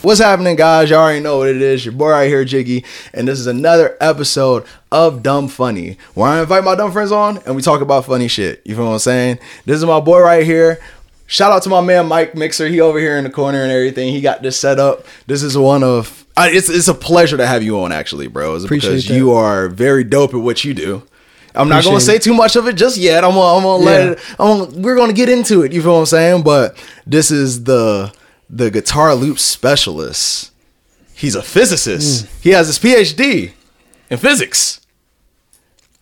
What's happening, guys? Y'all already know what it is. Your boy right here, Jiggy, and this is another episode of Dumb Funny, where I invite my dumb friends on and we talk about funny shit. You feel what I'm saying? This is my boy right here. Shout out to my man Mike Mixer. He over here in the corner and everything. He got this set up. This is one of. I, it's it's a pleasure to have you on, actually, bro. Appreciate because that. you are very dope at what you do. I'm not gonna say too much of it just yet. I'm gonna, I'm gonna let it. I'm gonna, we're gonna get into it. You feel what I'm saying? But this is the the guitar loop specialist. He's a physicist. Mm. He has his PhD in physics.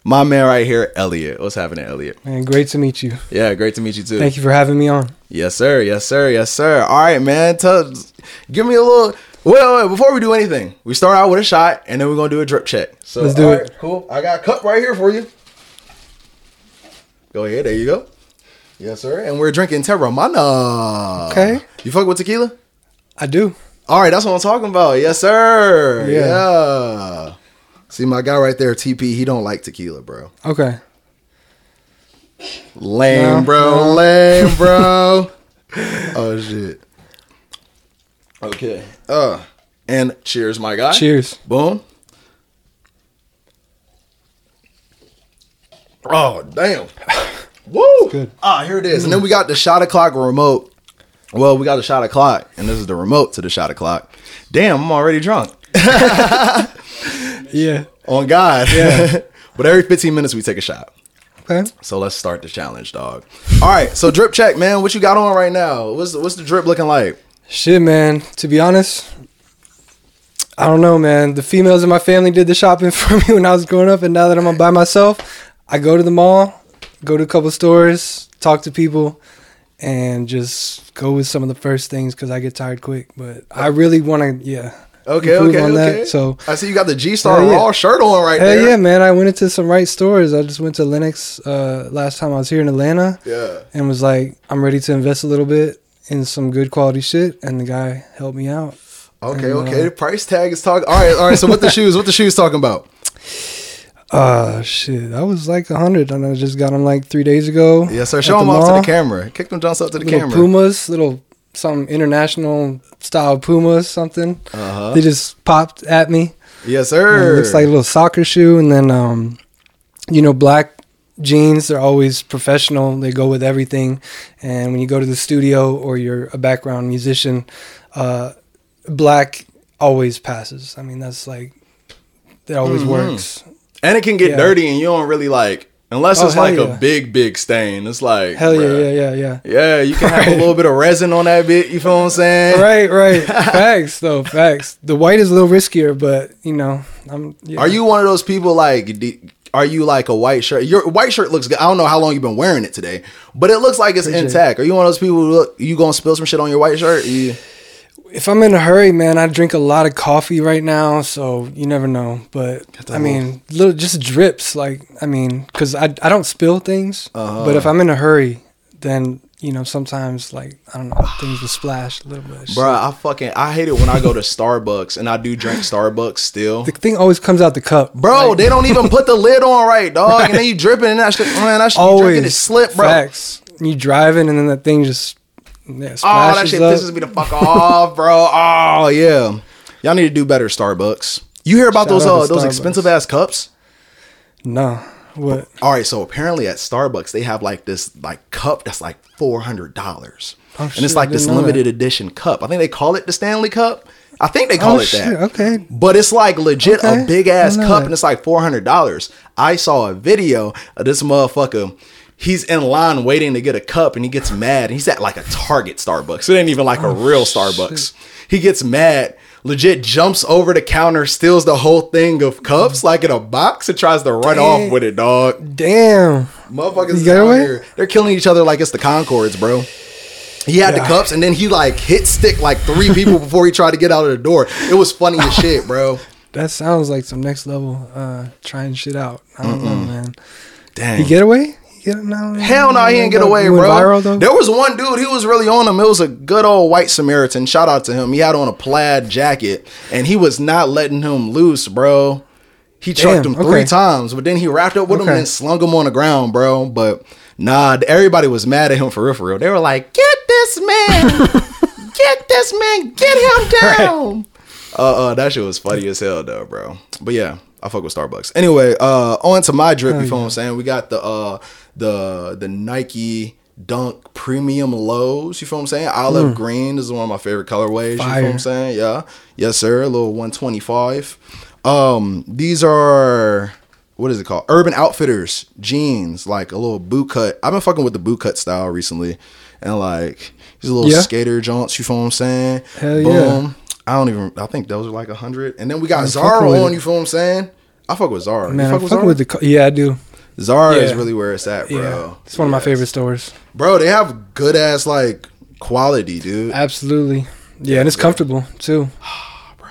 My man right here, Elliot. What's happening, Elliot? Man, great to meet you. Yeah, great to meet you too. Thank you for having me on. Yes, sir. Yes, sir. Yes, sir. All right, man. Tell, give me a little. Well, wait, before we do anything, we start out with a shot, and then we're gonna do a drip check. So Let's do it. right, Cool. I got a cup right here for you. Go ahead. There you go. Yes, sir. And we're drinking Teremana. Okay. You fuck with tequila? I do. All right, that's what I'm talking about. Yes, sir. Yeah. Yeah. See my guy right there, TP. He don't like tequila, bro. Okay. Lame, No, bro. no. Lame, bro. oh shit. Okay. Uh, and cheers, my guy. Cheers. Boom. Oh damn. Woo. good. Ah, here it is. And then we got the shot o'clock remote. Well, we got the shot o'clock, and this is the remote to the shot o'clock. Damn, I'm already drunk. Yeah. On God. Yeah. but every 15 minutes we take a shot. Okay. So let's start the challenge, dog. All right, so drip check, man. What you got on right now? What's what's the drip looking like? Shit, man. To be honest, I don't know, man. The females in my family did the shopping for me when I was growing up, and now that I'm by myself, I go to the mall, go to a couple stores, talk to people, and just go with some of the first things because I get tired quick. But I really want to, yeah. Okay, okay, okay. that, so- I see you got the G Star yeah. Raw shirt on right Hell there. yeah, man! I went into some right stores. I just went to Lenox uh, last time I was here in Atlanta. Yeah. and was like, I'm ready to invest a little bit in some good quality shit. And the guy helped me out. Okay, And, okay. uh, The price tag is talking. All right, all right. So what the shoes? What the shoes talking about? Uh, shit. I was like a hundred and I just got them like three days ago. Yes, sir. Show the them off to the camera. Kick them jumps up to the Little camera. Pumas, little some international style Pumas, something. Uh-huh. They just popped at me. Yes, sir. It looks like a little soccer shoe. And then, um, you know, black jeans, they're always professional. They go with everything. And when you go to the studio or you're a background musician, uh, black always passes. I mean, that's like, it always Mm-hmm. works. And it can get Yeah. dirty, and you don't really like unless Oh, it's like a big, big stain. It's like Hell yeah, bruh. yeah, yeah, yeah. Yeah, you can have a little bit of resin on that bit. You feel what I'm saying? Right, right. facts, though. Facts. The white is a little riskier, but you know, I'm. Yeah. Are you one of those people like? d- Are you like a white shirt? Your white shirt looks good. I don't know how long you've been wearing it today, but it looks like it's Appreciate it. intact. Are you one of those people who look? You gonna spill some shit on your white shirt? You, If I'm in a hurry, man, I drink a lot of coffee right now, so you never know. But I mean, little just drips. Like I mean, because I I don't spill things, Uh-huh. but if I'm in a hurry, then you know sometimes like I don't know things will splash a little bit. Bro, I fucking I hate it when I go to Starbucks and I do drink Starbucks still. The thing always comes out the cup, Bro, Like, they don't even put the lid on right, dog. And then you dripping and that shit, man, that shit you drinking it slip, bro. Facts. You driving and then that thing just yeah, Oh, that shit up. pisses me the fuck off, bro. Oh yeah, y'all need to do better, Starbucks. You hear about Shout those uh those expensive ass cups? No, what? All right, so apparently at Starbucks they have like this like cup that's like four hundred dollars, Oh, and shit, it's like this limited that. edition cup. I think they call it the Stanley Cup. I think they call Oh, it shit, that. okay. But it's like legit a big ass cup, that. and it's like four hundred dollars. I saw a video of this motherfucker. He's in line waiting to get a cup, and he gets mad. and He's at like a Target Starbucks. It ain't even like a real Starbucks. He gets mad. Legit jumps over the counter, steals the whole thing of cups like in a box, and tries to run off with it, dog. Damn. Motherfuckers You out away? here. They're killing each other like it's the Concords, bro. He had the cups and then he like hit stick like three people before he tried to get out of the door. It was funny as shit, bro. That sounds like some next level uh trying shit out. I don't know, man. Dang. He get away? Get no. Hell no, he didn't get away, bro. Viral. There was one dude, he was really on him. It was a good old white Samaritan. Shout out to him. He had on a plaid jacket and he was not letting him loose, bro. He chucked Damn, him three okay. times, but then he wrapped up with him and slung him on the ground, bro. But nah, everybody was mad at him for real, for real. They were like, "Get this man, Get this man, get him down. uh, uh, that shit was funny as hell though, bro. But yeah, I fuck with Starbucks. Anyway, uh, on to my drip. You feel what I'm saying? We got the uh, the the Nike Dunk Premium Lows. You feel what I'm saying? Olive green is one of my favorite colorways. You feel what I'm saying? Yeah, yes sir. A little 125. Um, these are what is it called? Urban Outfitters jeans, like a little boot cut. I've been fucking with the boot cut style recently, and like these little Yeah. skater jaunts. You feel what I'm saying? Hell yeah. I don't even. I think those are like a hundred. And then we got I'm Zara on. You feel what I'm saying? I fuck with Zara. Man, you fuck with Zara? with the. Yeah, I do. Zara is really where it's at, bro. Yeah, it's one of my favorite stores. Bro, they have good ass like quality, dude. Absolutely. Yeah, and it's comfortable too. Bro,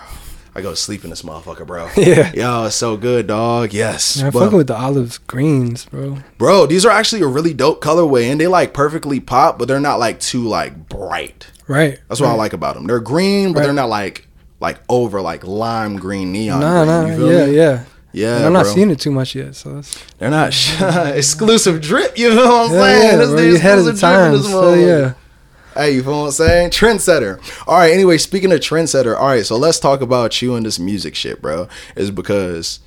I go to sleep in this motherfucker, bro. Yeah. Yo, it's so good, dog. Yes. Man, I'm fucking with the olive greens, bro. bro, these are actually a really dope colorway, and they like perfectly pop, but they're not like too like bright. Right. That's what I like about them. They're green, but Right. they're not like like over like lime green neon. Nah, green, nah, yeah, me? yeah. Yeah, And I'm not bro. seeing it too much yet, so that's They're not exclusive drip. You know what I'm yeah, saying? yeah, bro, you ahead of the exclusive drip times. So yeah. Hey, you feel what I'm saying? Trendsetter. All right. Anyway, speaking of trendsetter, all right. So let's talk about you and this music shit, bro. Is because,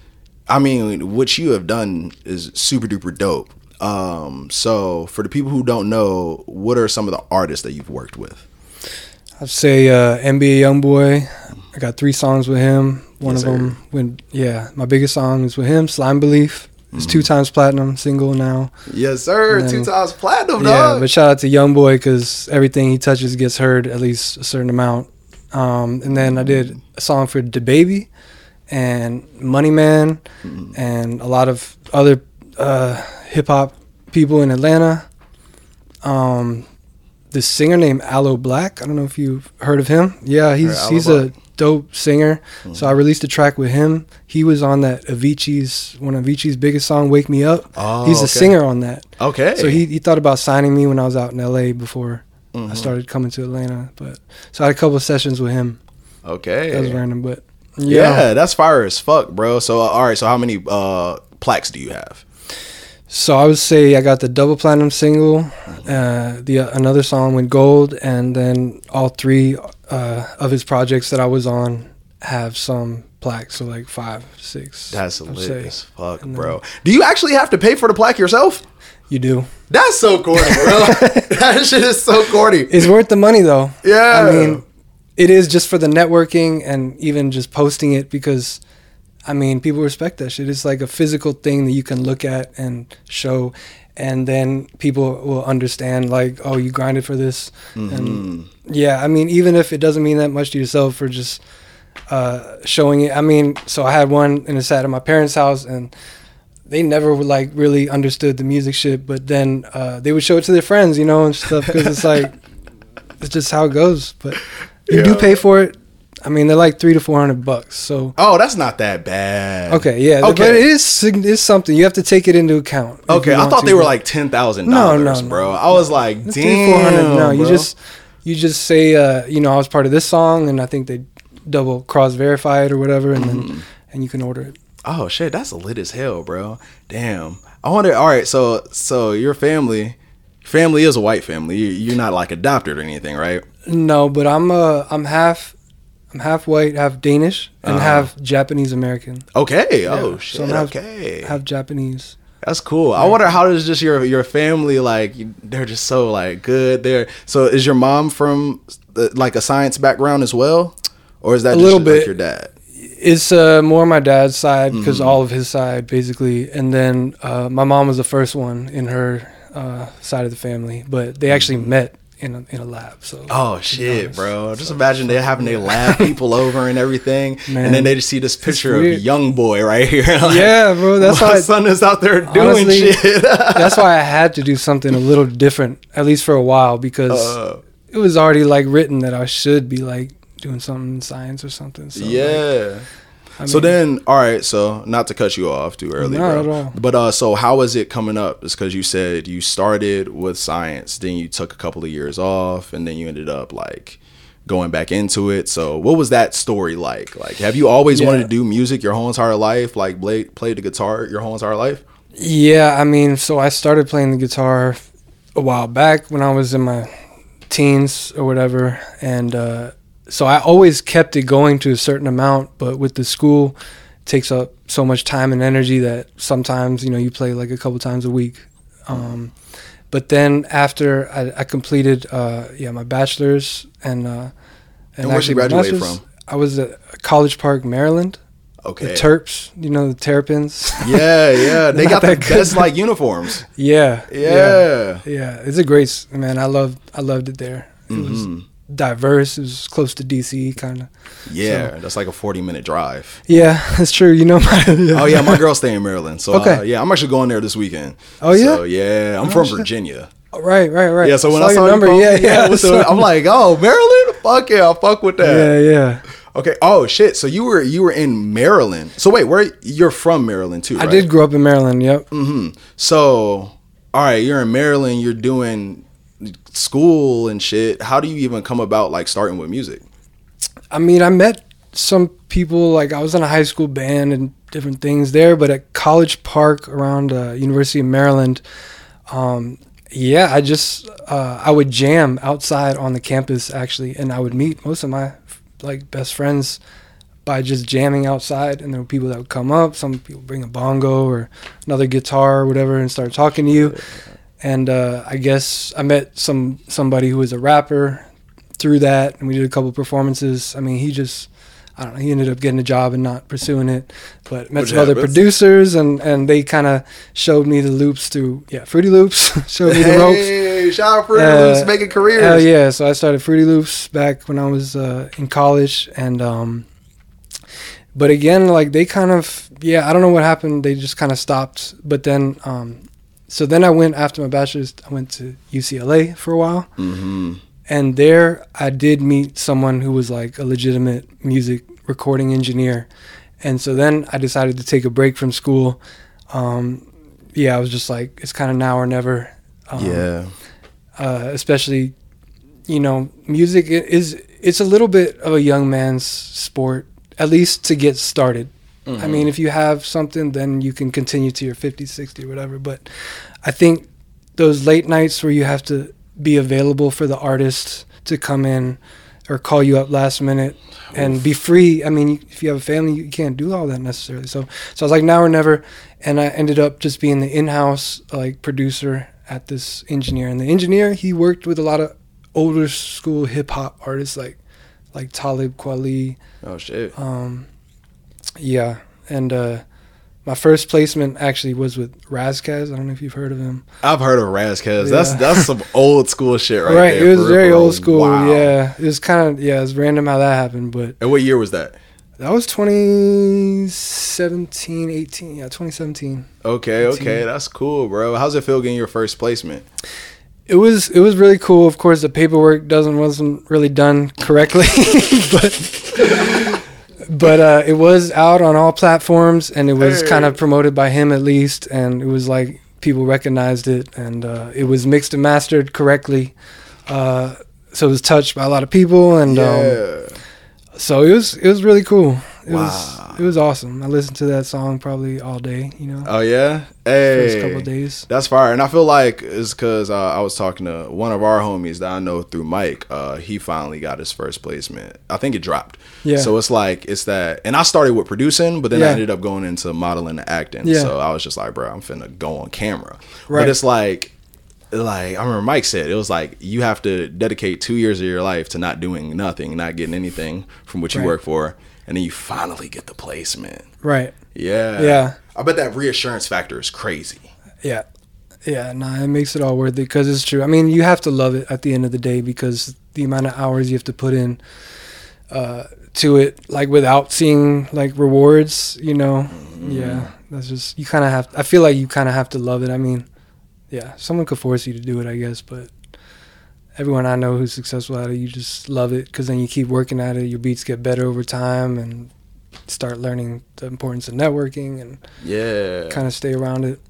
I mean, what you have done is super duper dope. Um, so for the people who don't know, what are some of the artists that you've worked with? I'd say uh, NBA YoungBoy. I got three songs with him. One Yes, of them, when yeah, my biggest song is with him. Slime Belief. It's Mm-hmm. two times platinum single now. Yes, sir. And Two times platinum, Yeah, dog. but shout out to Young Boy because everything he touches gets heard at least a certain amount. Um, and then I did a song for DaBaby and Money Man Mm-hmm. and a lot of other uh, hip hop people in Atlanta. Um, this singer named Aloe Blacc. I don't know if you've heard of him. Yeah, he's he's Black. A dope singer. So I released a track with him. He was on that Avicii's one of Avicii's biggest song, "Wake Me Up." Oh, he's okay. a singer on that. okay. So he, he thought about signing me when I was out in LA before Mhm. I started coming to Atlanta. But so I had a couple of sessions with him. Okay. That was random, but yeah. yeah. that's fire as fuck, bro. So uh, all right. So how many uh plaques do you have? So I would say I got the double platinum single, uh, the uh, another song went gold, and then all three uh, of his projects that I was on have some plaques. So like five, six. That's I'd lit say. as fuck, And then- bro. Do you actually have to pay for the plaque yourself? You do. That's so corny, bro. that shit is so corny. It's worth the money though. Yeah. I mean, it is just for the networking and even just posting it because, I mean, people respect that shit. It's like a physical thing that you can look at and show, and then people will understand like, oh, you grinded for this, Mm-hmm. and yeah, I mean, even if it doesn't mean that much to yourself for just uh, showing it. I mean, so I had one and it sat at my parents' house and. They never like really understood the music shit, but then uh, they would show it to their friends, you know, and stuff because it's like it's just how it goes. But you do pay for it. I mean, they're like three to four hundred bucks. So Oh, that's not that bad. okay, yeah, Okay. but it is it's something you have to take it into account. Okay, I thought to, they were like ten thousand No, no, dollars, no. bro. I was like, it's damn, four hundred. No, you just you just say, uh, you know, I was part of this song, and I think they double cross verify it or whatever, and Mm-hmm. then and you can order it. Oh shit, that's lit as hell, bro. Damn. I wonder. All right, so so your family, family is a white family. You, you're not like adopted or anything, right? No, but I'm uh I'm half I'm half white, half Danish, and Uh-huh. half Japanese American. Okay. Yeah, Oh so shit. I'm half- okay. Half Japanese. That's cool. I wonder how does just your your family like? They're just so like good. There. So is your mom from uh, like a science background as well, or is that A just little like bit. your dad? It's uh, more my dad's side because Mm-hmm. all of his side basically, and then uh, my mom was the first one in her uh, side of the family, but they actually met in a, in a lab. So. Oh shit, bro! Just imagine they having their lab people over and everything, and then they just see this picture of a young boy right here. Like, Yeah, bro. That's why my why. son is out there doing honestly, shit. that's why I had to do something a little different, at least for a while, because Uh, it was already like written that I should be like doing something in science or something. So, like, yeah. So then, all right. So not to cut you off too early, Not bro. at all. But uh, so how is it coming up? It's because you said you started with science, then you took a couple of years off, and then you ended up like going back into it. So what was that story like? Like, have you always wanted to do music your whole entire life? Like, play play the guitar your whole entire life? Yeah, I mean, so I started playing the guitar a while back when I was in my teens or whatever, and uh, so I always kept it going to a certain amount. But with the school, it takes up so much time and energy that sometimes you know you play like a couple times a week. Um, but then after I, I completed uh, yeah my bachelor's and uh, And where'd you graduate from? I was at College Park, Maryland. Okay. The Terps, you know the Terrapins. yeah, yeah. They got the that good. best like uniforms. yeah, Yeah. yeah. It's a great man. I loved I loved it there. It Mhm. was diverse. It was close to DC, kind of. Yeah, that's like a 40 minute drive. Yeah, that's true. You know my. Oh yeah, my girls stay in Maryland, so Okay. uh, yeah, I'm actually going there this weekend. Oh, yeah? so, yeah. I'm Oh, from shit. Virginia. right, right, right. Yeah, so when I saw your you number, post- yeah, yeah. so so- I'm like, oh, Maryland, fuck yeah, I'll fuck with that. yeah, yeah. Okay. Oh shit. So you were you were in Maryland. So wait, where you're from Maryland too? I did grow up in Maryland. Yep. Mm-hmm. So, all right, you're in Maryland. You're doing school and shit. How do you even come about like starting with music? I mean, I met some people. Like I was in a high school band and different things there, but at College Park around uh, University of Maryland, um, yeah, I just uh, I would jam outside on the campus actually, and I would meet most of my like best friends by just jamming outside. And there were people that would come up. Some people bring a bongo or another guitar or whatever and start talking to you. And uh, I guess I met some somebody who was a rapper through that, and we did a couple performances. I mean, he just. I don't know. He ended up getting a job and not pursuing it, but met Which some other producers, and and they kind of showed me the loops through yeah, Fruity Loops showed me the ropes. Hey, shout out for Uh, Loops making careers. Hell yeah! So I started Fruity Loops back when I was uh, in college, and um, but again, like they kind of yeah, I don't know what happened. They just kind of stopped. But then, um, so then I went after my bachelor's. I went to UCLA for a while, Mm-hmm. and there I did meet someone who was like a legitimate music recording engineer, and so then I decided to take a break from school. Um, yeah, I was just like, it's kind of now or never. Um, yeah. uh, especially you know music is it's a little bit of a young man's sport at least to get started i mean if you have something then you can continue to your 50 60 or whatever but i think those late nights where you have to be available for the artist to come in or call you up last minute and be free i mean if you have a family you can't do all that necessarily. So so i was like now or never and i ended up just being the in-house like producer at this engineer and the engineer he worked with a lot of older school hip-hop artists like like talib kweli. Oh shit. um yeah and uh my first placement actually was with Ras Kass. I don't know if you've heard of him. I've heard of Ras Kass. That's Yeah. that's some old school shit right, Right, there. it was very old school. Wow. Yeah, it was kind of yeah, it was random how that happened, but And what year was that? that was 2017, 18. Yeah, 2017. Okay, okay, that's cool, bro. How's it feel getting your first placement? It was it was really cool. Of course, the paperwork doesn't wasn't really done correctly, but but uh, it was out on all platforms, and it was Hey. kind of promoted by him at least, and it was like people recognized it, and uh, it was mixed and mastered correctly. Uh, so it was touched by a lot of people, and um, so it was it was really cool. It Wow. was it was awesome. I listened to that song probably all day. You know, Oh yeah. first Hey. couple days. That's fire, and I feel like it's because uh, I was talking to one of our homies that I know through Mike. Uh, he finally got his first placement. I think it dropped. Yeah. So it's like it's that, and I started with producing, but then I ended up going into modeling and acting. Yeah. So I was just like, bro, I'm finna go on camera. Right. But it's like, like I remember Mike said, it was like you have to dedicate two years of your life to not doing nothing, not getting anything from what you Right. work for, and then you finally get the placement. Right. Yeah. Yeah. I bet that reassurance factor is crazy. Yeah. Yeah, nah, it makes it all worth it because it's true. I mean, you have to love it at the end of the day because the amount of hours you have to put in uh, to it, like without seeing like rewards, you know. Yeah, that's just you kind of have. I feel like you kind of have to love it. I mean, yeah, someone could force you to do it, I guess, but everyone I know who's successful at it, you just love it because then you keep working at it. Your beats get better over time and start learning the importance of networking and Yeah. kind of stay around it.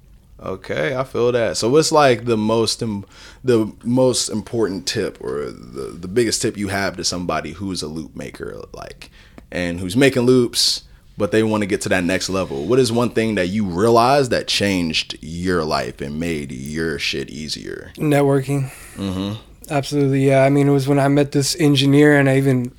Okay, I feel that. So what's like the most Im- the most important tip or the the biggest tip you have to somebody who's a loop maker like and who's making loops but they want to get to that next level. What is one thing that you realized that changed your life and made your shit easier? Networking. Mhm. Absolutely, yeah. I mean, it was when I met this engineer and I even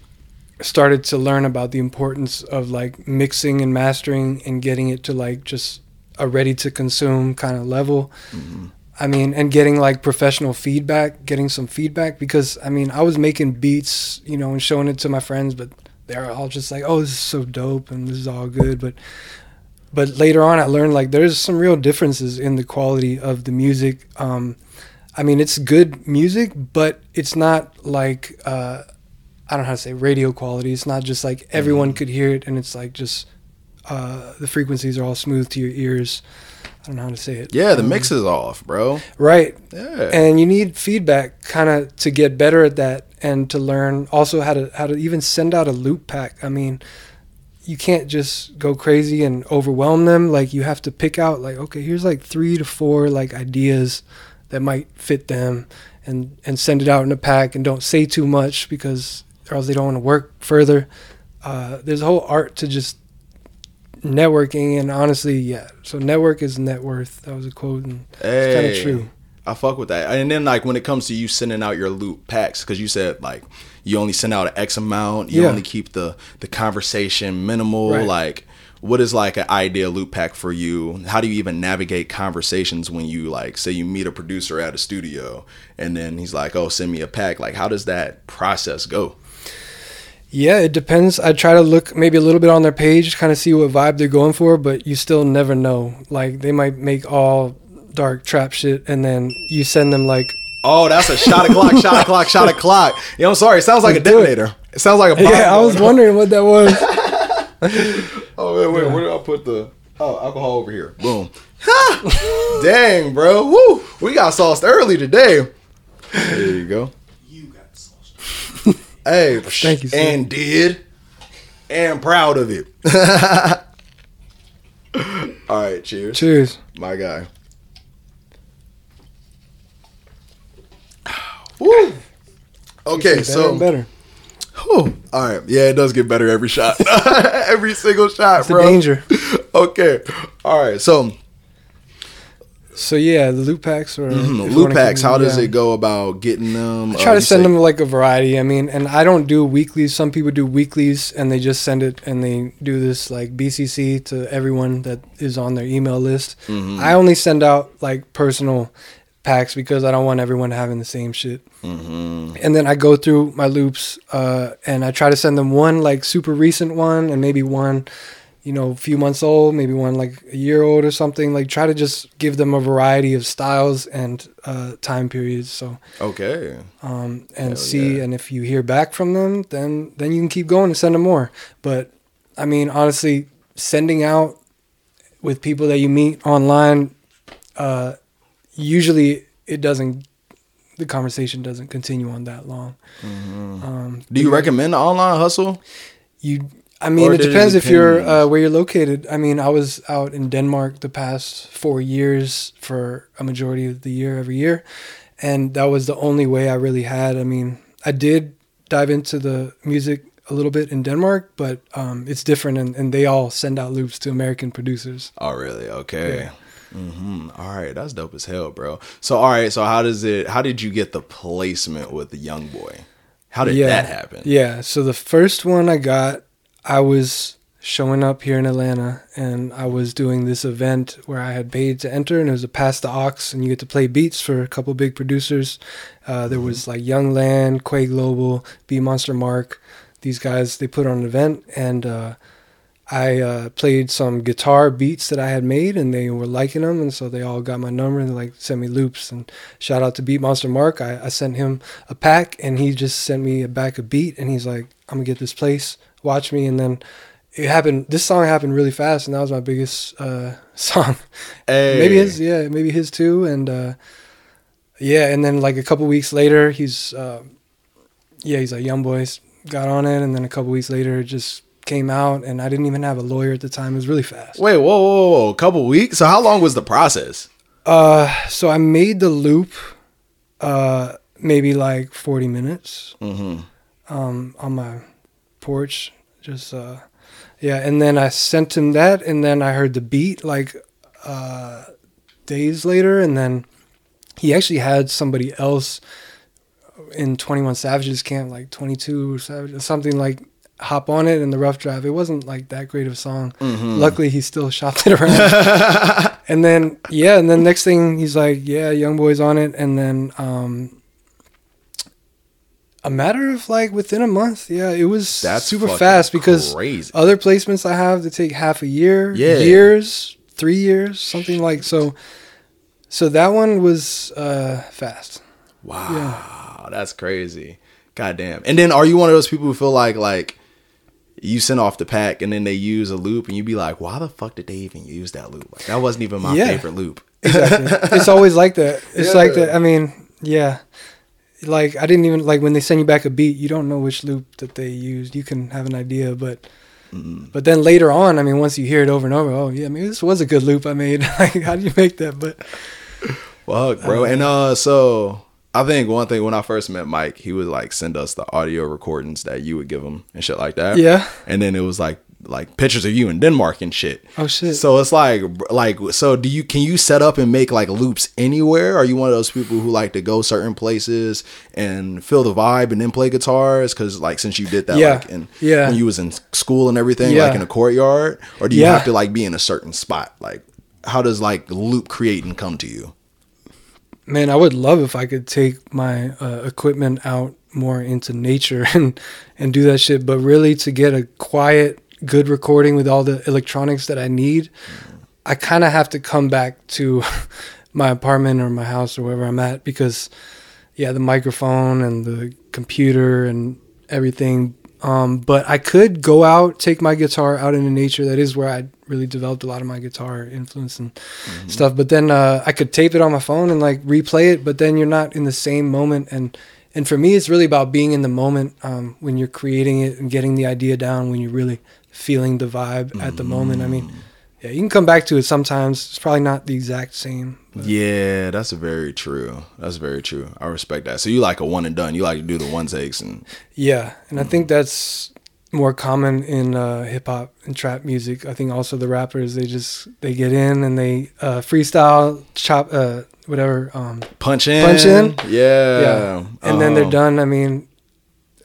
started to learn about the importance of like mixing and mastering and getting it to like just a ready to consume kind of level. Mm-hmm. I mean, and getting like professional feedback, getting some feedback because I mean, I was making beats, you know, and showing it to my friends, but they're all just like, "Oh, this is so dope and this is all good." But but later on, I learned like there's some real differences in the quality of the music. Um, I mean, it's good music, but it's not like uh, I don't know how to say radio quality. It's not just like everyone could hear it, and it's like just uh, the frequencies are all smooth to your ears. I don't know how to say it. Yeah, the Um, mix is off, bro. right, Yeah. and you need feedback kind of to get better at that and to learn also how to how to even send out a loop pack i mean you can't just go crazy and overwhelm them like you have to pick out like okay here's like three to four like ideas that might fit them and and send it out in a pack and don't say too much because or else they don't want to work further uh, there's a whole art to just networking and honestly yeah so network is net worth that was a quote and it's kind of true I fuck with that. And then like when it comes to you sending out your loot packs, because you said like you only send out an X amount, you Yeah. only keep the the conversation minimal. Right. Like, what is like an ideal loop pack for you? How do you even navigate conversations when you like say you meet a producer at a studio and then he's like, "Oh, send me a pack." Like, how does that process go? Yeah, it depends. I try to look maybe a little bit on their page, kind of see what vibe they're going for, but you still never know. Like they might make all dark trap shit, and then you send them like, Oh, that's a shot o'clock, shot o'clock, shot o'clock. Yeah, I'm sorry. It sounds like a do it. detonator. It sounds like a bomb. yeah, I was wondering what that was. Oh wait, wait, where did I put the oh alcohol over here? Boom. Dang, bro. Woo. We got sauced early today. There you go. You got sauce. Hey, Thank you, sir. And did. And proud of it. All right, cheers. Cheers. My guy. Woo. Okay, Better so better. Whew. All right. Yeah, it does get better every shot. every single shot, It's the bro. danger. Okay. All right. So, So yeah, the loop packs or mhm, if you loop wanna packs, how does it go about getting them? I Uh, try to send say- them like a variety. I mean, and I don't do weeklies. Some people do weeklies, and they just send it and they do this like BCC to everyone that is on their email list. Mhm. I only send out like personal packs because I don't want everyone having the same shit. Mhm. And then I go through my loops uh, and I try to send them one like super recent one and maybe one, you know, a few months old, maybe one like a year old or something. Like try to just give them a variety of styles and uh, time periods. So Okay. um, and Hell see yeah. and if you hear back from them, then then you can keep going and send them more. But I mean, honestly, sending out with people that you meet online, uh, usually it doesn't. The conversation doesn't continue on that long. Um, Mm-hmm. Do you recommend the online hustle? you i mean Or it did it depends if you're uh, where you're located i mean i was out in denmark the past four years for a majority of the year every year and that was the only way i really had i mean i did dive into the music a little bit in denmark but um, it's different and, and they all send out loops to american producers Oh, really? Okay. Yeah. Hmm All right, that's dope as hell, bro. So, all right, so how does it? How did you get the placement with the young boy? How did that happen? Yeah. So the first one I got, I was showing up here in Atlanta and I was doing this event where I had paid to enter and it was a pass the aux and you get to play beats for a couple big producers. Uh, there was like Young Land, Quay Global, B Monster Mark. These guys, they put on an event and uh, I uh, played some guitar beats that I had made and they were liking them. And so they all got my number and like sent me loops. And shout out to Beat Monster Mark. I, I sent him a pack and he just sent me a back of beat and he's like, I'm gonna get this place, watch me. And then it happened, this song happened really fast and that was my biggest uh, song. Hey. Maybe his, yeah, maybe his too. And uh, yeah, and then like a couple weeks later, he's, uh, yeah, he's like, Young Boys got on it. And then a couple weeks later, just came out and I didn't even have a lawyer at the time. It was really fast. Wait, whoa, whoa, whoa, a couple weeks. So, how long was the process? Uh, so I made the loop, uh, maybe like 40 minutes, Mm-hmm. um, on my porch. Just, uh, yeah. And then I sent him that and then I heard the beat like, uh, days later. And then he actually had somebody else in 21 Savages camp, like 22 Savages, something like hop on it in the rough drive. It wasn't like that great of a song. Luckily, he still shopped it around. and then, yeah, and then next thing he's like, yeah, Young Boy's on it. And then, um, a matter of like within a month, yeah, it was That's super fast because crazy. other placements I have to take half a year, Yeah. years, three years, something like so. So that one was uh, fast. Wow, yeah. that's crazy. God damn. And then are you one of those people who feel like like you send off the pack and then they use a loop and you be like, why the fuck did they even use that loop? Like that wasn't even my Yeah. favorite loop. Exactly. it's always like that. It's like that. I mean, yeah. Like I didn't even like when they send you back a beat, you don't know which loop that they used. You can have an idea, but but then later on, I mean, once you hear it over and over, oh yeah, maybe this was a good loop I made. like how do you make that? But Fuck, bro. And uh so I think one thing when I first met Mike, he would like send us the audio recordings that you would give him and shit like that. Yeah. And then it was like like pictures of you in Denmark and shit. Oh, shit. So it's like like so do you can you set up and make like loops anywhere? Are you one of those people who like to go certain places and feel the vibe and then play guitars? Cause like since you did that Yeah. like in Yeah. when you was in school and everything, Yeah. like in a courtyard, or do you Yeah. have to like be in a certain spot? Like how does like loop creating come to you? Man, I would love if I could take my uh, equipment out more into nature and and do that shit. But really, to get a quiet, good recording with all the electronics that I need, I kind of have to come back to my apartment or my house or wherever I'm at because, yeah, the microphone and the computer and everything. Um, but I could go out, take my guitar out into nature. That is where I really developed a lot of my guitar influence and stuff. But then uh, I could tape it on my phone and like replay it. But then you're not in the same moment. And and for me, it's really about being in the moment um, when you're creating it and getting the idea down. When you're really feeling the vibe at the moment. I mean, yeah, you can come back to it sometimes. It's probably not the exact same. but- Yeah, that's very true. That's very true. I respect that. So you like a one and done. You like to do the one takes and Yeah, and I think that's more common in uh, hip hop and trap music. I think also the rappers they just they get in and they uh, freestyle, chop, uh, whatever. Um, punch in. Punch in? Yeah. yeah, and then they're Um, done. I mean,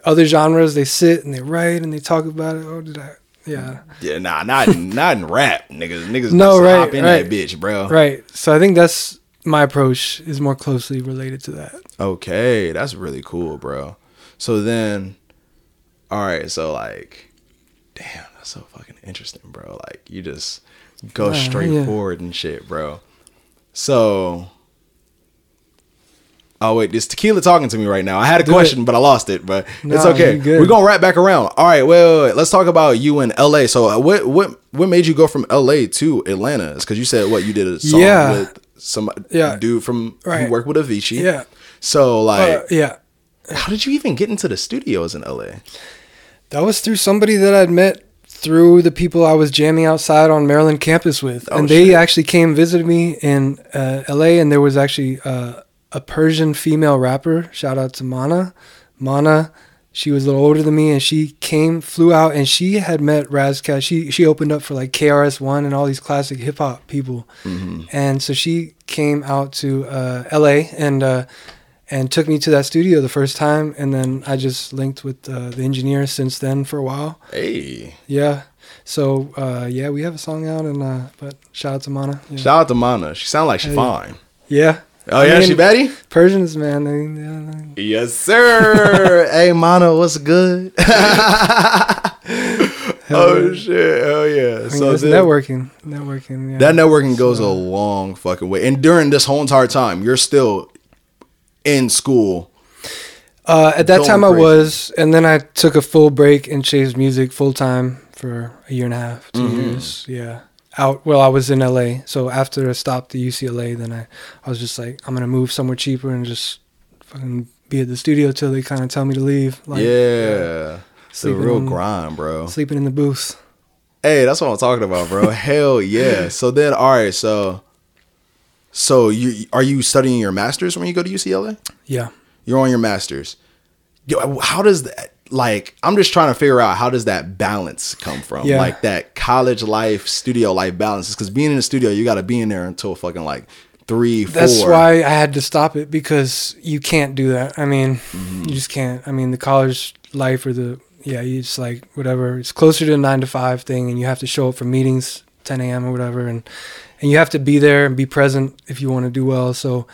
other genres they sit and they write and they talk about it. Oh, did I? Yeah, Yeah, nah, not in, not in rap, niggas. Niggas No, just right, hop in right. that bitch, bro. right. So I think that's my approach is more closely related to that. Okay, that's really cool, bro. So then, all right, so like, damn, that's so fucking interesting, bro. Like, you just go Yeah, straight yeah. forward and shit, bro. So, oh wait, this tequila talking to me right now. I had a Do question, but I lost it. But it's okay. We're gonna wrap back around. All right, wait, wait, wait. Let's talk about you in L.A. So, uh, what what what made you go from L.A. to Atlanta? It's because you said what you did a song Yeah. with some Yeah. dude from who worked with Avicii. Yeah, So like, uh, yeah. how did you even get into the studios in LA? That was through somebody that I'd met through the people I was jamming outside on Maryland campus with, Oh, and they shit. actually came visited me in uh, L.A. And there was actually uh, a Persian female rapper. Shout out to Mana. Mana, she was a little older than me, and she came, flew out, and she had met Ras Kass. She she opened up for like KRS One and all these classic hip hop people, and so she came out to uh, L.A. and. Uh, and took me to that studio the first time, and then I just linked with uh, the engineer since then for a while. Hey, Yeah. So uh, yeah, we have a song out, and uh, but shout out to Mana. Yeah. shout out to Mana. She sound like she's Hey. fine. yeah. Oh I yeah, mean, she Betty. Persians, man. They, yeah, they- Yes, sir. hey, Mana, what's good? oh shit, hell yeah. I mean, so it's networking, networking. Yeah. that networking goes a long fucking way. And during this whole entire time, you're still in school. Uh, at that Going time, I was, and then I took a full break and chased music full time for a year and a half, 2 Mhm. years. Yeah. Out. Well, I was in LA, so after I stopped at UCLA, then I, I was just like, I'm gonna move somewhere cheaper and just fucking be at the studio till they kind of tell me to leave. Like, yeah. It's a real in- grind, bro. Sleeping in the booth. Hey, that's what I'm talking about, bro. Hell yeah. So then, all right. So, so you are you studying your masters when you go to UCLA? Yeah. You're on your masters. Yo, How does that? Like, I'm just trying to figure out how does that balance come from? Yeah. Like that college life, studio life balance. Because being in the studio, you got to be in there until fucking like three, four. That's why I had to stop it because you can't do that. I mean, Mm-hmm. you just can't. I mean, the college life or the yeah, you just like whatever. It's closer to a nine to five thing, and you have to show up for meetings 10 a.m. or whatever, and and you have to be there and be present if you want to do well. So.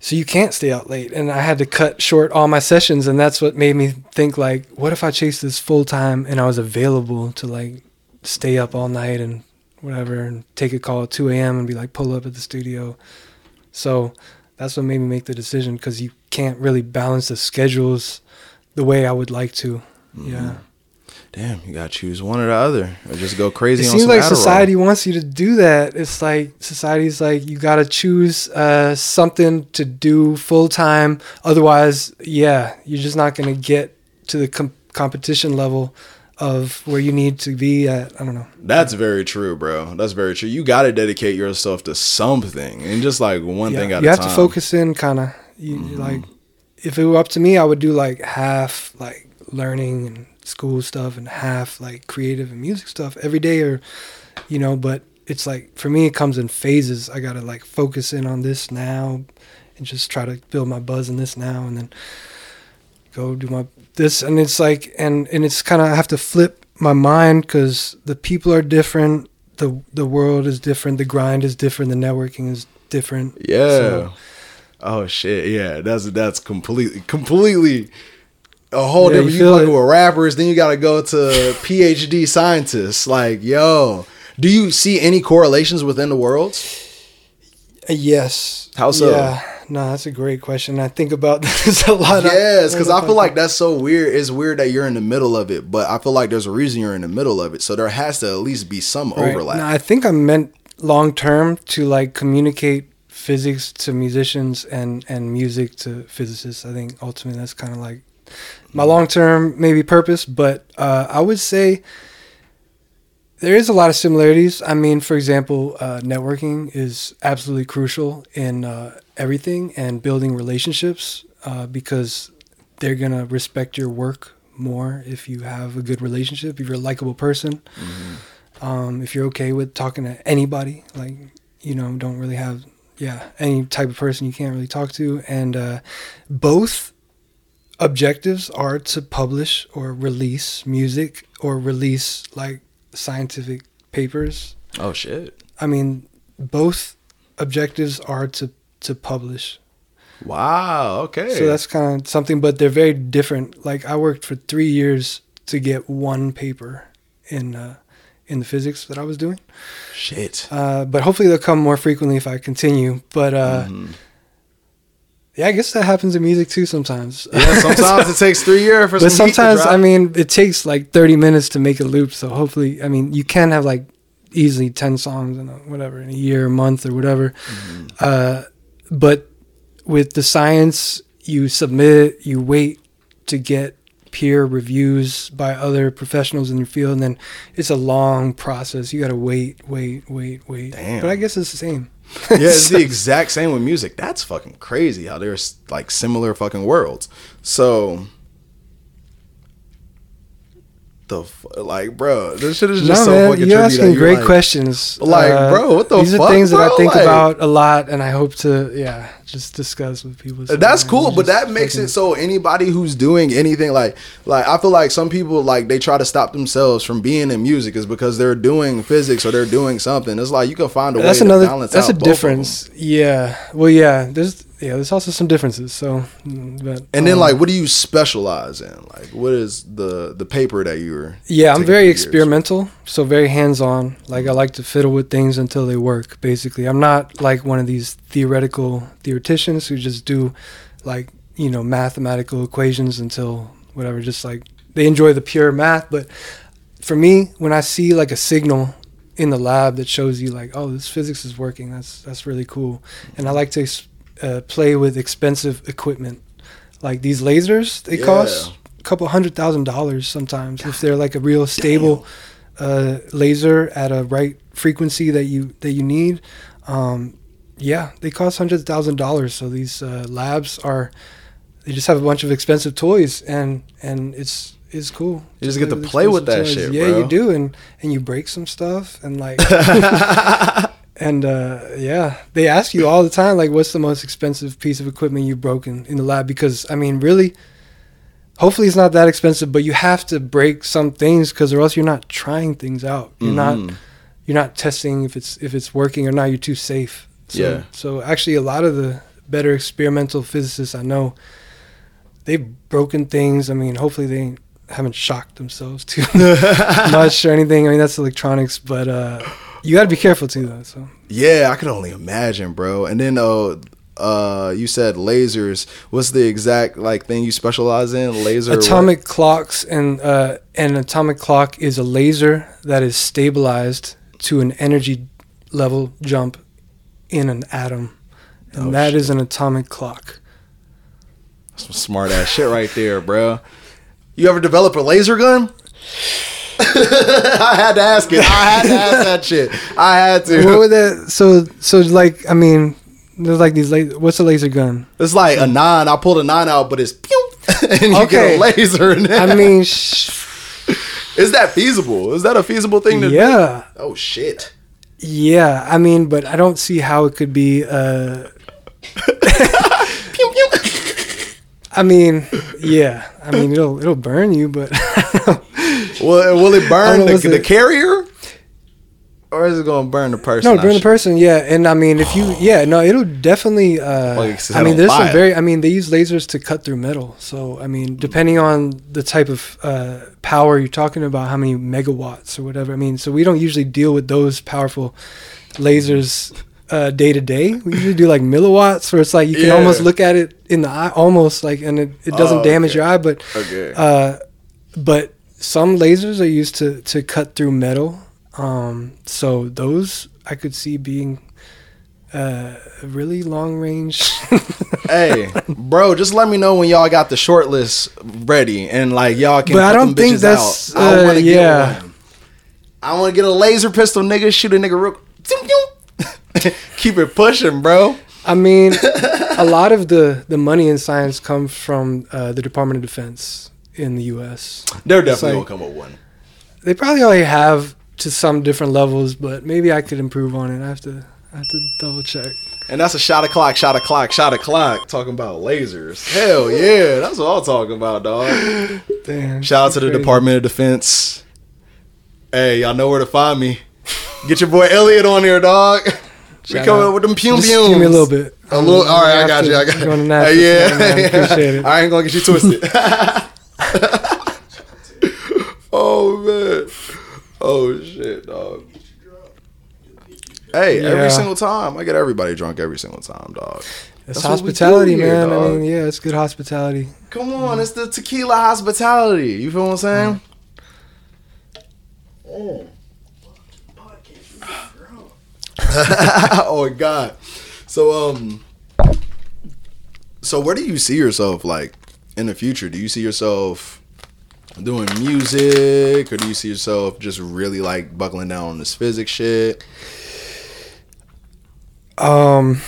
So you can't stay out late, and I had to cut short all my sessions, and that's what made me think like, what if I chased this full time and I was available to like stay up all night and whatever, and take a call at 2 a.m. and be like, pull up at the studio. So that's what made me make the decision because you can't really balance the schedules the way I would like to. Mm-hmm. Yeah. Damn, you gotta choose one or the other, or just go crazy. It on seems like Adderall. society wants you to do that. It's like society's like you got to choose uh, something to do full time. Otherwise, yeah, you're just not going to get to the com- competition level of where you need to be at. I don't know. That's very true, bro. That's very true. You gotta dedicate yourself to something, and just like one Yeah, thing at you a have time. Mm-hmm. to focus in, kind of. You like, if it were up to me, I would do like half like learning and school stuff and half like creative and music stuff every day, or you know. But it's like for me, it comes in phases. I gotta like focus in on this now, and just try to build my buzz in this now, and then go do my this. And it's like, and and it's kind of I have to flip my mind because the people are different. The, the world is different. The grind is different. The networking is different. Yeah. So- oh shit. Yeah. That's that's completely completely a whole Yeah, different. you You fucking it. with rappers, then you gotta go to PhD scientists. Like, yo, do you see any correlations within the worlds? Uh, Yes. How so? Yeah. No, that's a great question. I think about this a lot. Yes, because I feel like that's so weird. It's weird that you're in the middle of it, but I feel like there's a reason you're in the middle of it. So there has to at least be some Right. overlap. No, I think I'm meant long term to like communicate physics to musicians and and music to physicists. I think ultimately that's kind of like my long term maybe purpose. But uh, I would say there is a lot of similarities. I mean, for example, uh, networking is absolutely crucial in uh, everything and building relationships uh, because they're gonna respect your work more if you have a good relationship. If you're a likable person, um, if you're okay with talking to anybody, like you know, don't really have yeah any type of person you can't really talk to, and uh, both objectives are to publish or release music or release like scientific papers. oh shit! I mean, both objectives are to to publish. Wow. Okay. So that's kind of something, but they're very different. Like I worked for three years to get one paper in uh, in the physics that I was doing. shit. Uh, but hopefully they'll come more frequently if I continue. But uh, Mhm. Yeah, I guess that happens in music too sometimes. Yeah, sometimes it takes three years for but some sometimes. I mean it takes like 30 minutes to make a loop. So hopefully, I mean you can have like easily 10 songs in a, whatever in a year, a month, or whatever. Mm-hmm. Uh, but with the science, you submit, you wait to get peer reviews by other professionals in your field, and then it's a long process. You got to wait, wait, wait, wait. Damn. But I guess it's the same. yeah, it's the exact same with music. That's fucking crazy how there's like similar fucking worlds. So the f- like, bro, this shit is just no, so man, fucking you're asking you're great like, questions. Uh, like, bro, what the These fuck, are things that I think Like- about a lot, and I hope to, yeah, just discuss with people. That's cool, but that makes fucking- it so anybody who's doing anything like like I feel like some people like they try to stop themselves from being in music is because they're doing physics or they're doing something. It's like you can find a That's way another. to balance That's a out of them. difference. Yeah. Well, yeah. There's yeah. There's also some differences. So, mm, but And then um, like what do you specialize in? Like what is the the paper that you were Yeah, I'm very years? So very hands-on. Like I like to fiddle with things until they work. Basically, I'm not like one of these theoretical theoreticians who just do like you know mathematical equations until whatever. Just like they enjoy the pure math, but for me, when I see like a signal in the lab that shows you like, oh, this physics is working, that's that's really cool. And I like to uh, play with expensive equipment, like these lasers. They Yeah. cost a couple hundred thousand dollars sometimes if they're like a real stable uh, laser at a right frequency that you that you need. Um, yeah, they cost hundreds of thousand dollars. So these uh, labs are they just have a bunch of expensive toys and and it's it's cool. You just get to play with that shit, Yeah, bro. you do, and and you break some stuff and like and uh, yeah, they ask you all the time, like, what's the most expensive piece of equipment you've broken in the lab? Because I mean, really, hopefully it's not that expensive, but you have to break some things because, or else you're not trying things out. You're not Mhm. you're not testing if it's if it's working or not. You're too safe. So, Yeah. So actually, a lot of the better experimental physicists I know, they've broken things. I mean, hopefully they haven't shocked themselves too much or anything. I mean, that's electronics, but uh, you got to be careful too, though. So Yeah, I could only imagine, bro. And then uh uh you said lasers. What's the exact like thing you specialize in? Laser what? atomic clocks and uh, an atomic clock is a laser that is stabilized to an energy level jump in an atom, and Oh, that is shit. an atomic clock. Some smart ass shit right there, bro. You ever develop a laser gun? I had to ask it. I had to ask that shit. I had what to. would that? So so like I mean, there's like these. La- what's a laser gun? It's like a nine. I pulled a nine out, but it's pew, and you get a laser in there. I mean, sh- is that feasible? Is that a feasible thing to do? yeah, Oh shit. yeah. I mean, but I don't see how it could be. Uh, Pew, pew. I mean, yeah. I mean, it'll it'll burn you, but Will, will it burn the, the carrier? Or is it gonna burn the person? no, burn the person. Yeah, and I mean, if you, yeah, no, it'll definitely. Uh, Like, I mean, there's some very. I mean, they use lasers to cut through metal. So I mean, depending on the type of uh, power you're talking about, how many megawatts or whatever. I mean, so we don't usually deal with those powerful lasers uh, day to day. We usually do like milliwatts, where it's like you can Yeah. almost look at it in the eye, almost like, and it, it doesn't Oh, damage your eye, but Okay. uh, but some lasers are used to, to cut through metal. Um, so those I could see being uh, really long range. hey, bro, just let me know when y'all got the short list ready and like y'all can. But I don't think that's, out. I uh, wanna yeah. Get one. I want to get a laser pistol, nigga. Shoot a nigga real. Keep it pushing, bro. I mean, a lot of the, the money in science comes from uh, the Department of Defense in the U.S. They're definitely like- gonna come up with one. They probably already have to some different levels, but maybe I could improve on it. I have to I have to double check. And that's a shot o'clock, shot o'clock, shot o'clock. Talking about lasers. Hell yeah, that's what I'm talking about, dog. Damn. Shout out to the crazy. Department of Defense. Hey, y'all know where to find me. Get your boy Elliot on here, dog. We coming out. with them pum Just give me a little bit. A little. All right, I got you. I got you. Hey, tonight, man. Appreciate it. I ain't gonna get you twisted. oh man. Oh shit, dog. Hey, every single time I get everybody drunk every single time, dog. It's That's do hospitality, here, man. dog. I mean, yeah, it's good hospitality. Come on, it's the tequila hospitality. You feel what I'm saying? Mm. oh God. So um so where do you see yourself like in the future? Do you see yourself doing music or do you see yourself just really like buckling down on this physics shit? Um,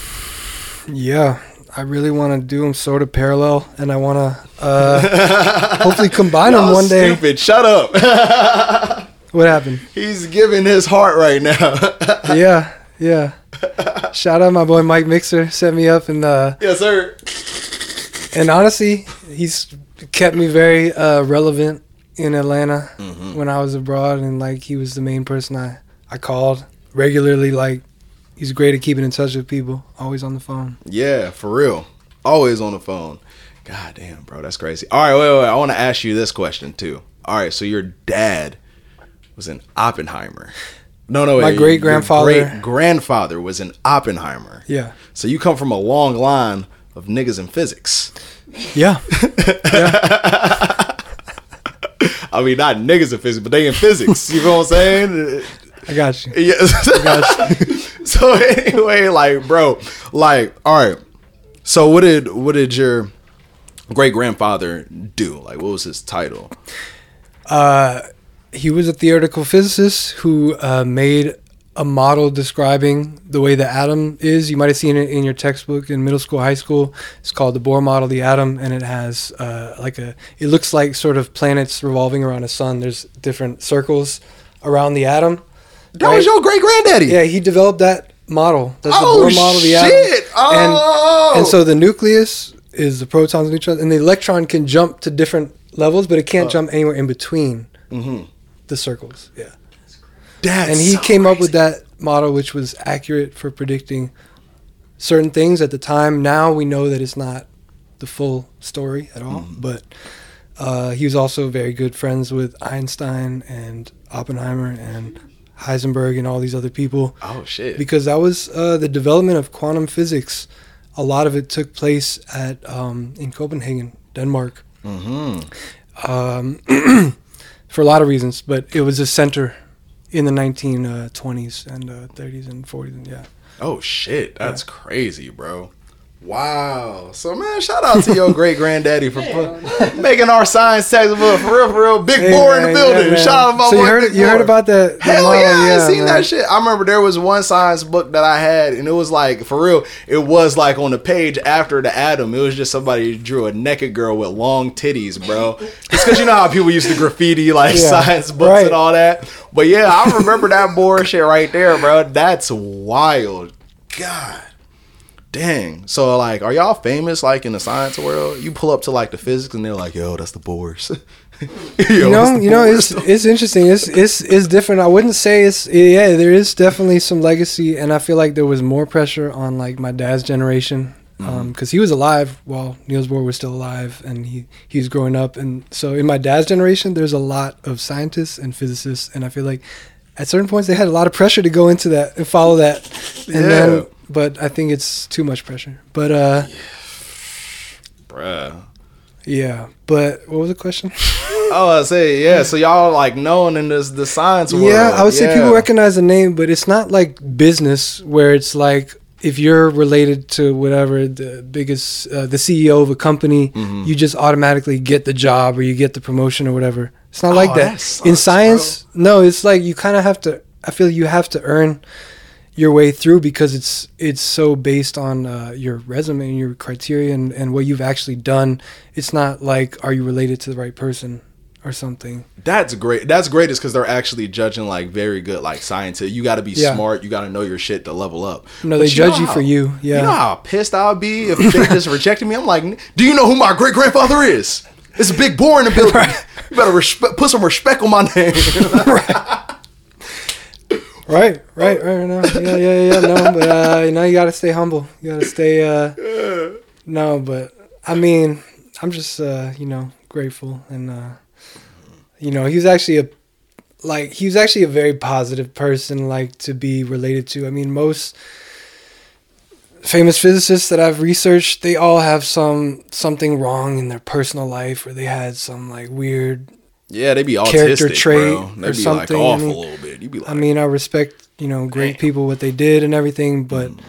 yeah, I really want to do them sort of parallel, and I want to uh, hopefully combine them one day. Stupid. Shut up. What happened? He's giving his heart right now. yeah, yeah. Shout out my boy Mike Mixer set me up, and uh, yes, sir. and honestly, he's kept me very uh, relevant in Atlanta Mm-hmm. when I was abroad, and like he was the main person I I called regularly. Like he's great at keeping in touch with people, always on the phone. Yeah, for real. Always on the phone. God damn, bro, that's crazy. All right, wait, wait. I want to ask you this question too. All right, so your dad was in Oppenheimer. No, no, My great-grandfather- great grandfather was in Oppenheimer. Yeah, So you come from a long line of niggas in physics. yeah. I mean, not niggas in physics, but they in physics. You know what I'm saying? I got you. Yeah. so anyway, like, bro, like, all right. So what did what did your great grandfather do? Like, what was his title? Uh, he was a theoretical physicist who uh, made a model describing the way the atom is. You might have seen it in your textbook in middle school, high school. It's called the Bohr model, the atom, and it has uh, like a. It looks like sort of planets revolving around a sun. There's different circles around the atom. That was your great granddaddy. Yeah, he developed that model. That's the Oh Bohr model. The atom. shit! Oh, And so the nucleus is the protons and neutrons, and the electron can jump to different levels, but it can't Oh. jump anywhere in between Mhm. the circles. Yeah. That's and he so came up with that model, which was accurate for predicting certain things at the time. Now we know that it's not the full story at all, Mm-hmm. but uh, he was also very good friends with Einstein and Oppenheimer and Heisenberg and all these other people Oh shit! because that was uh, the development of quantum physics. A lot of it took place at um, in Copenhagen, Denmark, hmm um, for a lot of reasons. But it was a center in the 1920s and uh, 30s and 40s. And yeah, Oh shit! That's crazy, bro. Wow. So man, shout out to your great granddaddy for pu- making our science textbook for real, for real. Big Hey, boy in the building. yeah, shout out to my so boy you heard you heard about that? the Hell model? yeah, I seen man. that shit. I remember there was one science book that I had, and it was like for real. It was like on the page after the atom. It was just somebody drew a naked girl with long titties, bro. It's because you know how people used to graffiti like Yeah, science books right. and all that. But yeah, I remember that bullshit right there, bro. That's wild. God. Dang. So like, are y'all famous like in the science world? You pull up to like the physics and they're like, yo, that's the Bohrs. you know, you know, it's it's interesting. It's it's it's different. I wouldn't say it's yeah. There is definitely some legacy, and I feel like there was more pressure on like my dad's generation mm-hmm. um, because he was alive while Niels Bohr was still alive, and he he was growing up, and so in my dad's generation, there's a lot of scientists and physicists, and I feel like at certain points they had a lot of pressure to go into that and follow that, and Yeah. then but I think it's too much pressure. But uh, Bruh. yeah. But what was the question? Oh, I say yeah. So y'all like known in this the science world. Yeah, I would say people recognize the name, but it's not like business where it's like if you're related to whatever the biggest, uh, the CEO of a company, Mm-hmm. you just automatically get the job or you get the promotion or whatever. It's not Oh, like that. that sucks, In science, no, it's like you kind of have to. I feel you have to earn your way through because it's it's so based on uh, your resume and your criteria and, and what you've actually done. It's not like are you related to the right person or something. That's great. That's great is because they're actually judging like very good like scientists. You got to be Yeah. smart. You got to know your shit to level up. No, But they judge you how- for you. Yeah. You know how pissed I'll be if they just rejected me. I'm like, do you know who my great grandfather is? It's a big boy in the building. You better respe- put some respect on my name. Right, right, right. Right, no, yeah, yeah, yeah. No, but uh, you know, you gotta stay humble. You gotta stay. Uh, no, but I mean, I'm just uh, you know grateful, and uh, you know, he was actually a like he was actually a very positive person, like to be related to. I mean, most famous physicists that I've researched, they all have some something wrong in their personal life, or they had some like weird yeah, they'd be autistic, Character trait bro. They or be something, like I off mean- a little bit. You be like, I mean, I respect you know great Damn. people what they did and everything, but Mm.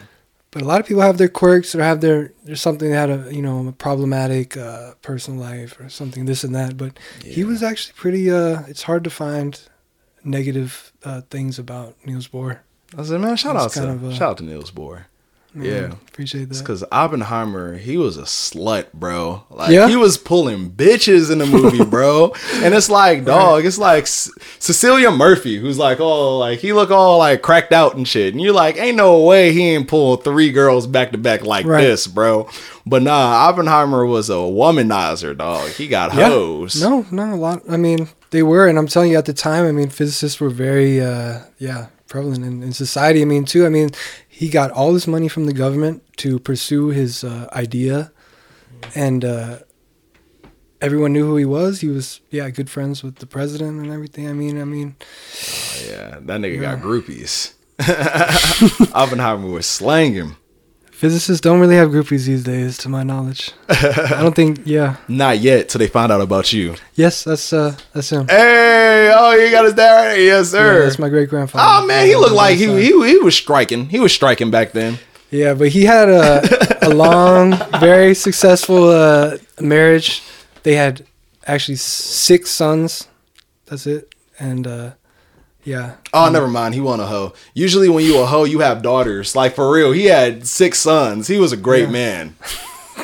but a lot of people have their quirks or have their there's something that had a you know a problematic uh, personal life or something this and that. But he was actually pretty. Uh, it's hard to find negative uh, things about Niels Bohr. I said, man, shout out to of shout out to Niels Bohr. Yeah. appreciate It's that. because Oppenheimer, he was a slut, bro. Like Yeah? he was pulling bitches in the movie, bro. and it's like, dog, it's like C- Cecilia Murphy, who's like, oh, like he look all like cracked out and shit. And you're like, ain't no way he ain't pull three girls back to back like Right. this, bro. But nah, Oppenheimer was a womanizer, dog. He got hoes. No, not a lot. I mean, they were, and I'm telling you, at the time, I mean, physicists were very, uh, yeah, prevalent in, in society. I mean, too. I mean, he got all this money from the government to pursue his uh, idea, and uh, everyone knew who he was. He was, yeah, good friends with the president and everything. I mean, I mean, Yeah, that nigga got groupies. Oppenheimer was slanging. Physicists don't really have groupies these days, to my knowledge. I don't think. Yeah. Not yet till they find out about you. Yes, that's uh, that's him. Hey, oh, you got his dad right? Yes, Yeah, sir. that's my great grandfather. Oh man, he looked like he, he he was striking. He was striking back then. Yeah, but he had a, a long, very successful uh, marriage. They had actually six sons. That's it. And uh, yeah, Oh, never mind. He wasn't a hoe. Usually, when you a hoe, you have daughters. Like for real, he had six sons. He was a great Yeah. man.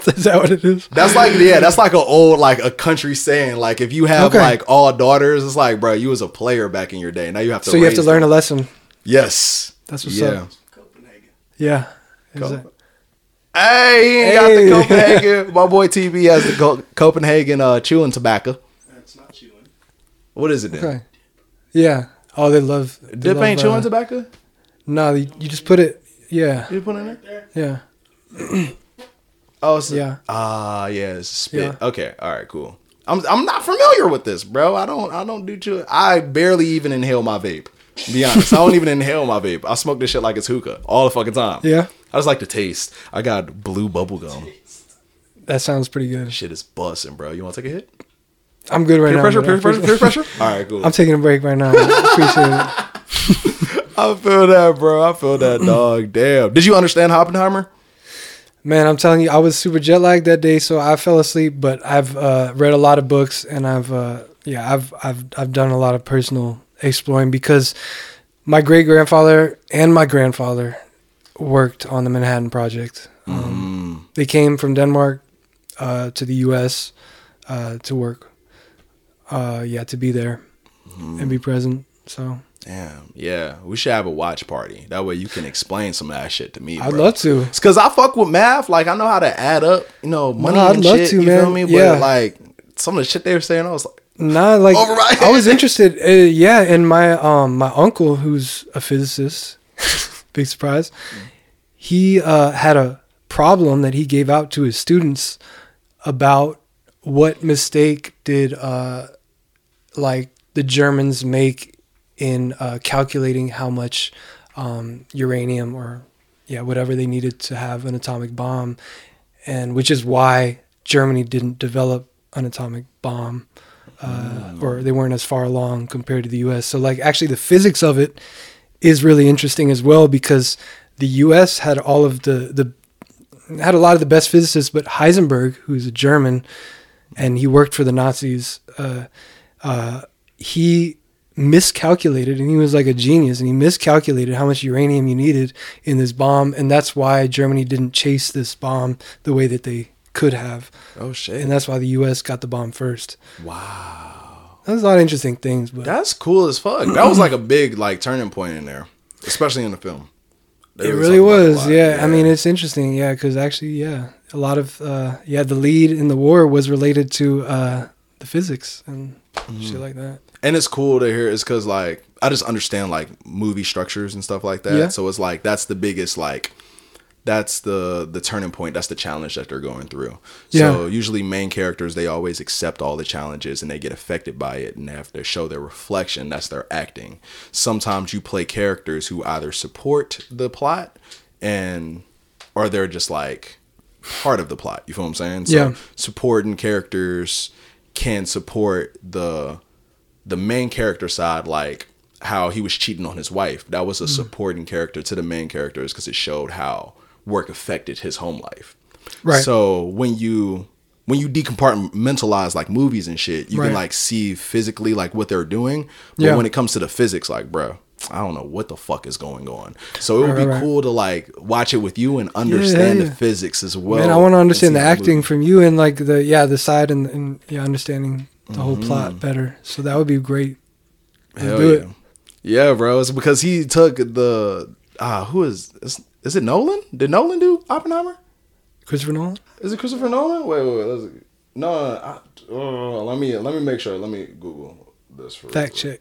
is that what it is? That's like yeah, that's like an old like a country saying. Like if you have Okay. like all daughters, it's like bro, you was a player back in your day. Now you have to. So you have to raise learn a lesson. Yes. That's what's yeah. up. Copenhagen. Yeah. Is Hey, he ain't got Hey. the Copenhagen. My boy TB has the Copenhagen uh, chewing tobacco. That's not chewing. What is it then? okay. Yeah. Oh, they love. they Dip love, ain't chewing uh, tobacco? No, you you just put it. Yeah. You put it in there? Yeah. Oh, it's Yeah. Ah, yeah, it's spit. Yeah. Okay, all right, cool. I'm I'm not familiar with this, bro. I don't I don't do chew. I barely even inhale my vape. Be honest, I don't even inhale my vape. I smoke this shit like it's hookah all the fucking time. Yeah. I just like the taste. I got blue bubble gum. That sounds pretty good. Shit is busting, bro. You want to take a hit? I'm good right Peer now. pressure, but I peer pressure, appreciate- peer pressure. All right, cool. I'm taking a break right now. I appreciate it. I feel that, bro. I feel that, dog. Damn. Did you understand Oppenheimer? Man, I'm telling you, I was super jet lagged that day, so I fell asleep. But I've uh, read a lot of books, and I've uh, yeah, I've I've I've done a lot of personal exploring because my great grandfather and my grandfather worked on the Manhattan Project. Um, They came from Denmark uh, to the U.S. Uh, to work. Uh, yeah, to be there and be present. So Damn. Yeah. We should have a watch party. That way you can explain some of that shit to me. I'd love to. It's cause I fuck with math. Like I know how to add up, you know, money I'd and love shit. to, you feel man. me? But Yeah. like some of the shit they were saying, I was like, Nah, like I was interested. Uh, yeah, and my um my uncle, who's a physicist, big surprise, he uh, had a problem that he gave out to his students about what mistake did uh like the Germans make in uh, calculating how much um, uranium or yeah whatever they needed to have an atomic bomb, and which is why Germany didn't develop an atomic bomb uh, or they weren't as far along compared to the U.S. So like actually the physics of it is really interesting as well because the U.S. had all of the the had a lot of the best physicists, but Heisenberg, who's a German, and he worked for the Nazis. Uh, uh, he miscalculated, and he was like a genius, and he miscalculated how much uranium you needed in this bomb, and that's why Germany didn't chase this bomb the way that they could have, oh shit. and that's why the U.S. got the bomb first. wow. That's a lot of interesting things, but That's cool as fuck. That was like a big like turning point in there. Especially in the film. They it really really talked about it a was. lot. Yeah. I mean, it's interesting. Yeah, because actually, yeah, a lot of uh, yeah, the lead in the war was related to uh, the physics and Mm-hmm. shit like that. and it's cool to hear it's because like i just understand like movie structures and stuff like that Yeah. so it's like that's the biggest like that's the the turning point that's the challenge that they're going through so usually main characters they always accept all the challenges and they get affected by it and they have to show their reflection that's their acting sometimes you play characters who either support the plot and or they're just like part of the plot you feel what i'm saying so Yeah. supporting characters can support the the main character side, like how he was cheating on his wife, that was a Mm. supporting character to the main characters because it showed how work affected his home life. Right. So when you when you decompartmentalize like movies and shit, you Right. can like see physically like what they're doing. But Yeah. when it comes to the physics, like, bro, I don't know what the fuck is going on. So it would Right, be right, cool to like watch it with you and understand yeah. the physics as well. Man, I want to understand the acting from you and like the yeah the side and, and yeah understanding the whole Mm-hmm. plot better. So that would be great. Hell do yeah. it. Yeah, bro. It's because he took the ah, who is is, is it Nolan? Did Nolan do Oppenheimer? Christopher Nolan. Is it Christopher Nolan? Wait, wait, wait. No, no, no, I, oh, let me let me make sure. Let me Google this for Fact check.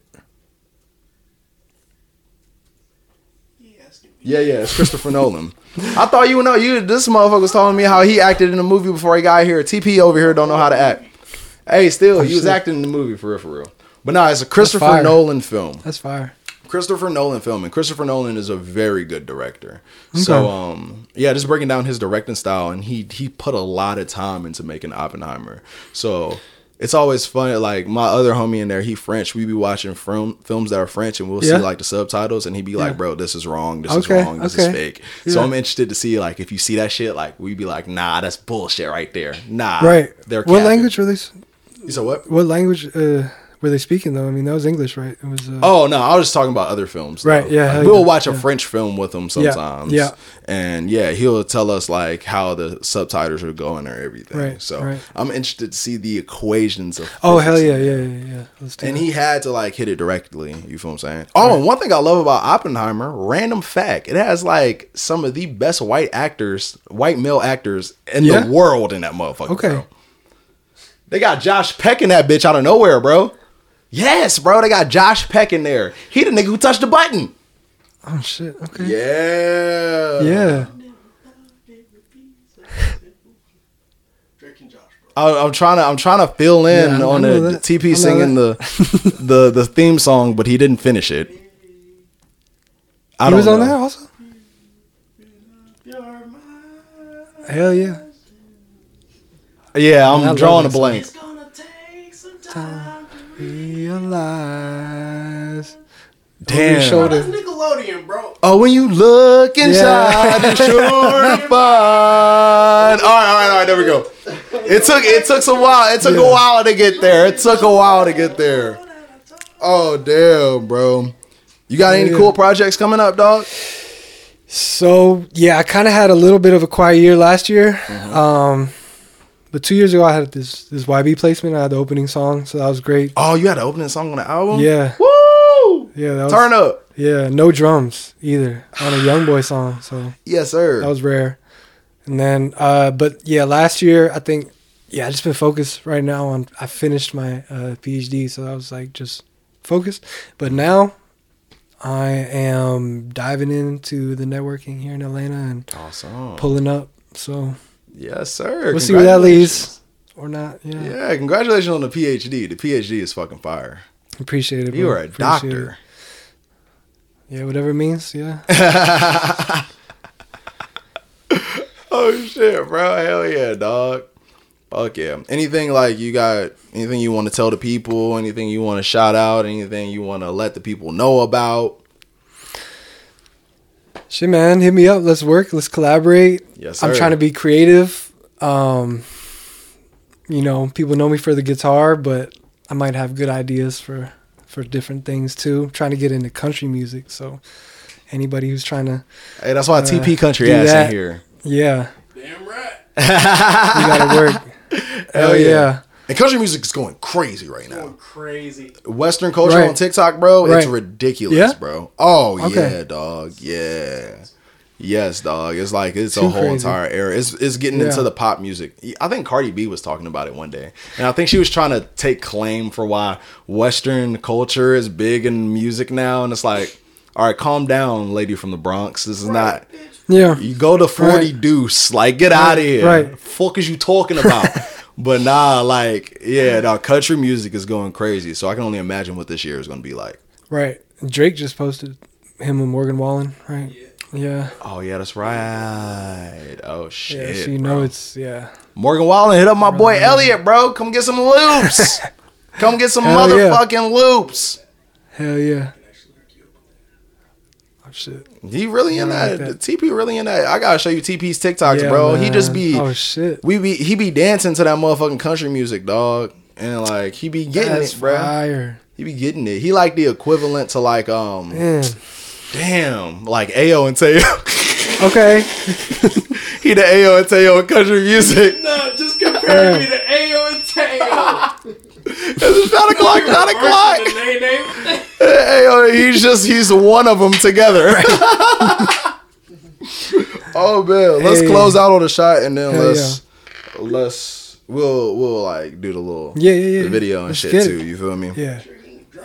Yes. Yeah, yeah, it's Christopher Nolan. I thought you would know. You this motherfucker was telling me how he acted in the movie before he got here. TP over here don't know how to act. Hey, still, he was acting in the movie for real, for real. But no, it's a Christopher. Nolan film. That's fire. Christopher Nolan film, and Christopher Nolan is a very good director. So, um, yeah, just breaking down his directing style, and he he put a lot of time into making Oppenheimer. So it's always fun. Like my other homie in there, he French. We be watching film films that are French, and we'll Yeah. see like the subtitles, and he'd be like, Yeah. "Bro, this is wrong. This Okay, is wrong. This is okay. fake." So I'm interested to see like if you see that shit, like we'd be like, "Nah, that's bullshit right there." Nah, right. They're what capping. language were they? You said what? What language uh, were they speaking though? I mean, that was English, right? It was. Uh, Oh no, I was just talking about other films. though. Right, yeah, Like, we'll yeah, watch a yeah. French film with him sometimes. yeah. and yeah, he'll tell us like how the subtitles are going or everything. Right, so right. I'm interested to see the equations of. Oh hell yeah, yeah, yeah, yeah. Let's do And that. he had to like hit it directly. You feel what I'm saying? Oh, and one thing I love about Oppenheimer, random fact, it has like some of the best white actors, white male actors in Yeah? the world in that motherfucker. Okay. bro. They got Josh Peck in that bitch out of nowhere, bro. Yes, bro. They got Josh Peck in there. He the nigga who touched the button. Oh shit. Okay. Yeah. Yeah. Drake and Josh, bro. I, I'm trying to I'm trying to fill in Yeah, I on know the that. I TP know singing the the the theme song, but he didn't finish it. I He was on know. there also. You're mine. Hell yeah. Yeah, I'm I love drawing a that song. blank. Realize. Damn. Over your shoulder. That's Nickelodeon, bro. Oh, when you look inside, Yeah. you're sure find. All right, all right, all right. There we go. It took it took some while. It took a while to get there. It took a while to get there. Oh damn, bro. You got any Yeah. cool projects coming up, dog? So yeah, I kind of had a little bit of a quiet year last year. Mm-hmm. Um, but two years ago I had this this YB placement. I had the opening song, so that was great. Oh, you had an opening song on the album? Yeah. Woo! Yeah, that was Turn up. yeah, no drums either on a Youngboy song. So Yes, sir. that was rare. And then, uh, but yeah, last year I think yeah, I just been focused right now on. I finished my uh, PhD, so I was like just focused. But now I am diving into the networking here in Atlanta and awesome. pulling up. So Yes, sir. we'll see where that leads or not. Yeah, Yeah, congratulations on the PhD. The PhD is fucking fire. appreciate it. You bro. are a Appreciate doctor. it. Yeah, whatever it means. Yeah. oh shit, bro. Hell yeah, dog. Fuck yeah. Anything like you got anything you want to tell the people, anything you want to shout out, anything you want to let the people know about? Shit, man, hit me up. Let's work. Let's collaborate. Yes, I'm trying to be creative. Um, you know, people know me for the guitar, but I might have good ideas for for different things too. trying to get into country music, so anybody who's trying to, Hey, that's why Uh, TP Country do ass that. in here. yeah, Damn right. you gotta work. Hell Hell yeah. yeah. And country music is going crazy right now. Going crazy. Western culture Right. on TikTok, bro, it's ridiculous, Yeah? bro. Oh Okay. yeah, dog. Yeah. Yes, dog. It's like it's a whole crazy. entire era. It's it's getting into the pop music. I think Cardi B was talking about it one day, and I think she was trying to take claim for why Western culture is big in music now. And it's like, all right, calm down, lady from the Bronx. This is not. Yeah, You go to forty Right. Deuce, like get out of here. Right. Fuck is you talking about? but nah, like yeah, no, country music is going crazy. So I can only imagine what this year is going to be like. right. Drake just posted him and Morgan Wallen, right? Yeah, Oh yeah, that's right. Oh yeah. shit. so you bro. know it's yeah. Morgan Wallen hit up my boy Elliot, bro. Come get some loops. Come get some Hell yeah. motherfucking loops. Hell yeah. Shit. He really in Yeah, I that. like that. TP really in that. I gotta show you TP's TikToks, Yeah, bro. He just be Oh shit. we be he be dancing to that motherfucking country music, dog. And like he be getting That's it, bro. fire. He be getting it. He like the equivalent to like um Man. damn like Ayo and Teo. Okay. he the Ayo and Teo in country music. No, just compare Yeah. me to Ayo and Teo. It's not a clock, not a clock. Versus the Nay Nay. Ayo, he's just he's one of them together. oh man, let's Hey. close out on a shot and then Hell let's let's we'll we'll like do the little Yeah, yeah, yeah. the video and Let's shit too. it. You feel me? Yeah.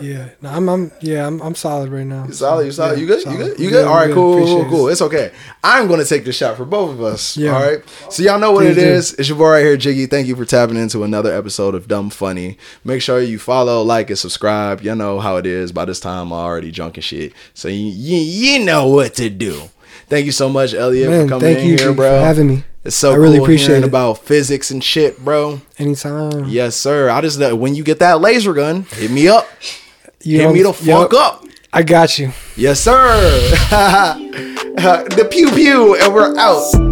Yeah. No, I'm I'm yeah, I'm I'm solid right now. You solid, you solid. Yeah, you good? You good? You good? All right, I'm cool, Appreciate cool, it. cool. It's okay. I'm gonna take the shot for both of us. Yeah. All right. So y'all know what Please it do. is. It's your boy right here, Jiggy. Thank you for tapping into another episode of Dumb Funny. Make sure you follow, like, and subscribe. You know how it is. By this time, I'm already drunk and shit. So you you, you know what to do. Thank you so much, Elliot, Man, for coming thank in you here, for bro. having me. It's so I really cool appreciate hearing it. about physics and shit, bro. Anytime. Yes, sir. I just when you get that laser gun, hit me up. You hit me the fuck yup, up. I got you. Yes, sir. the pew pew, and we're out.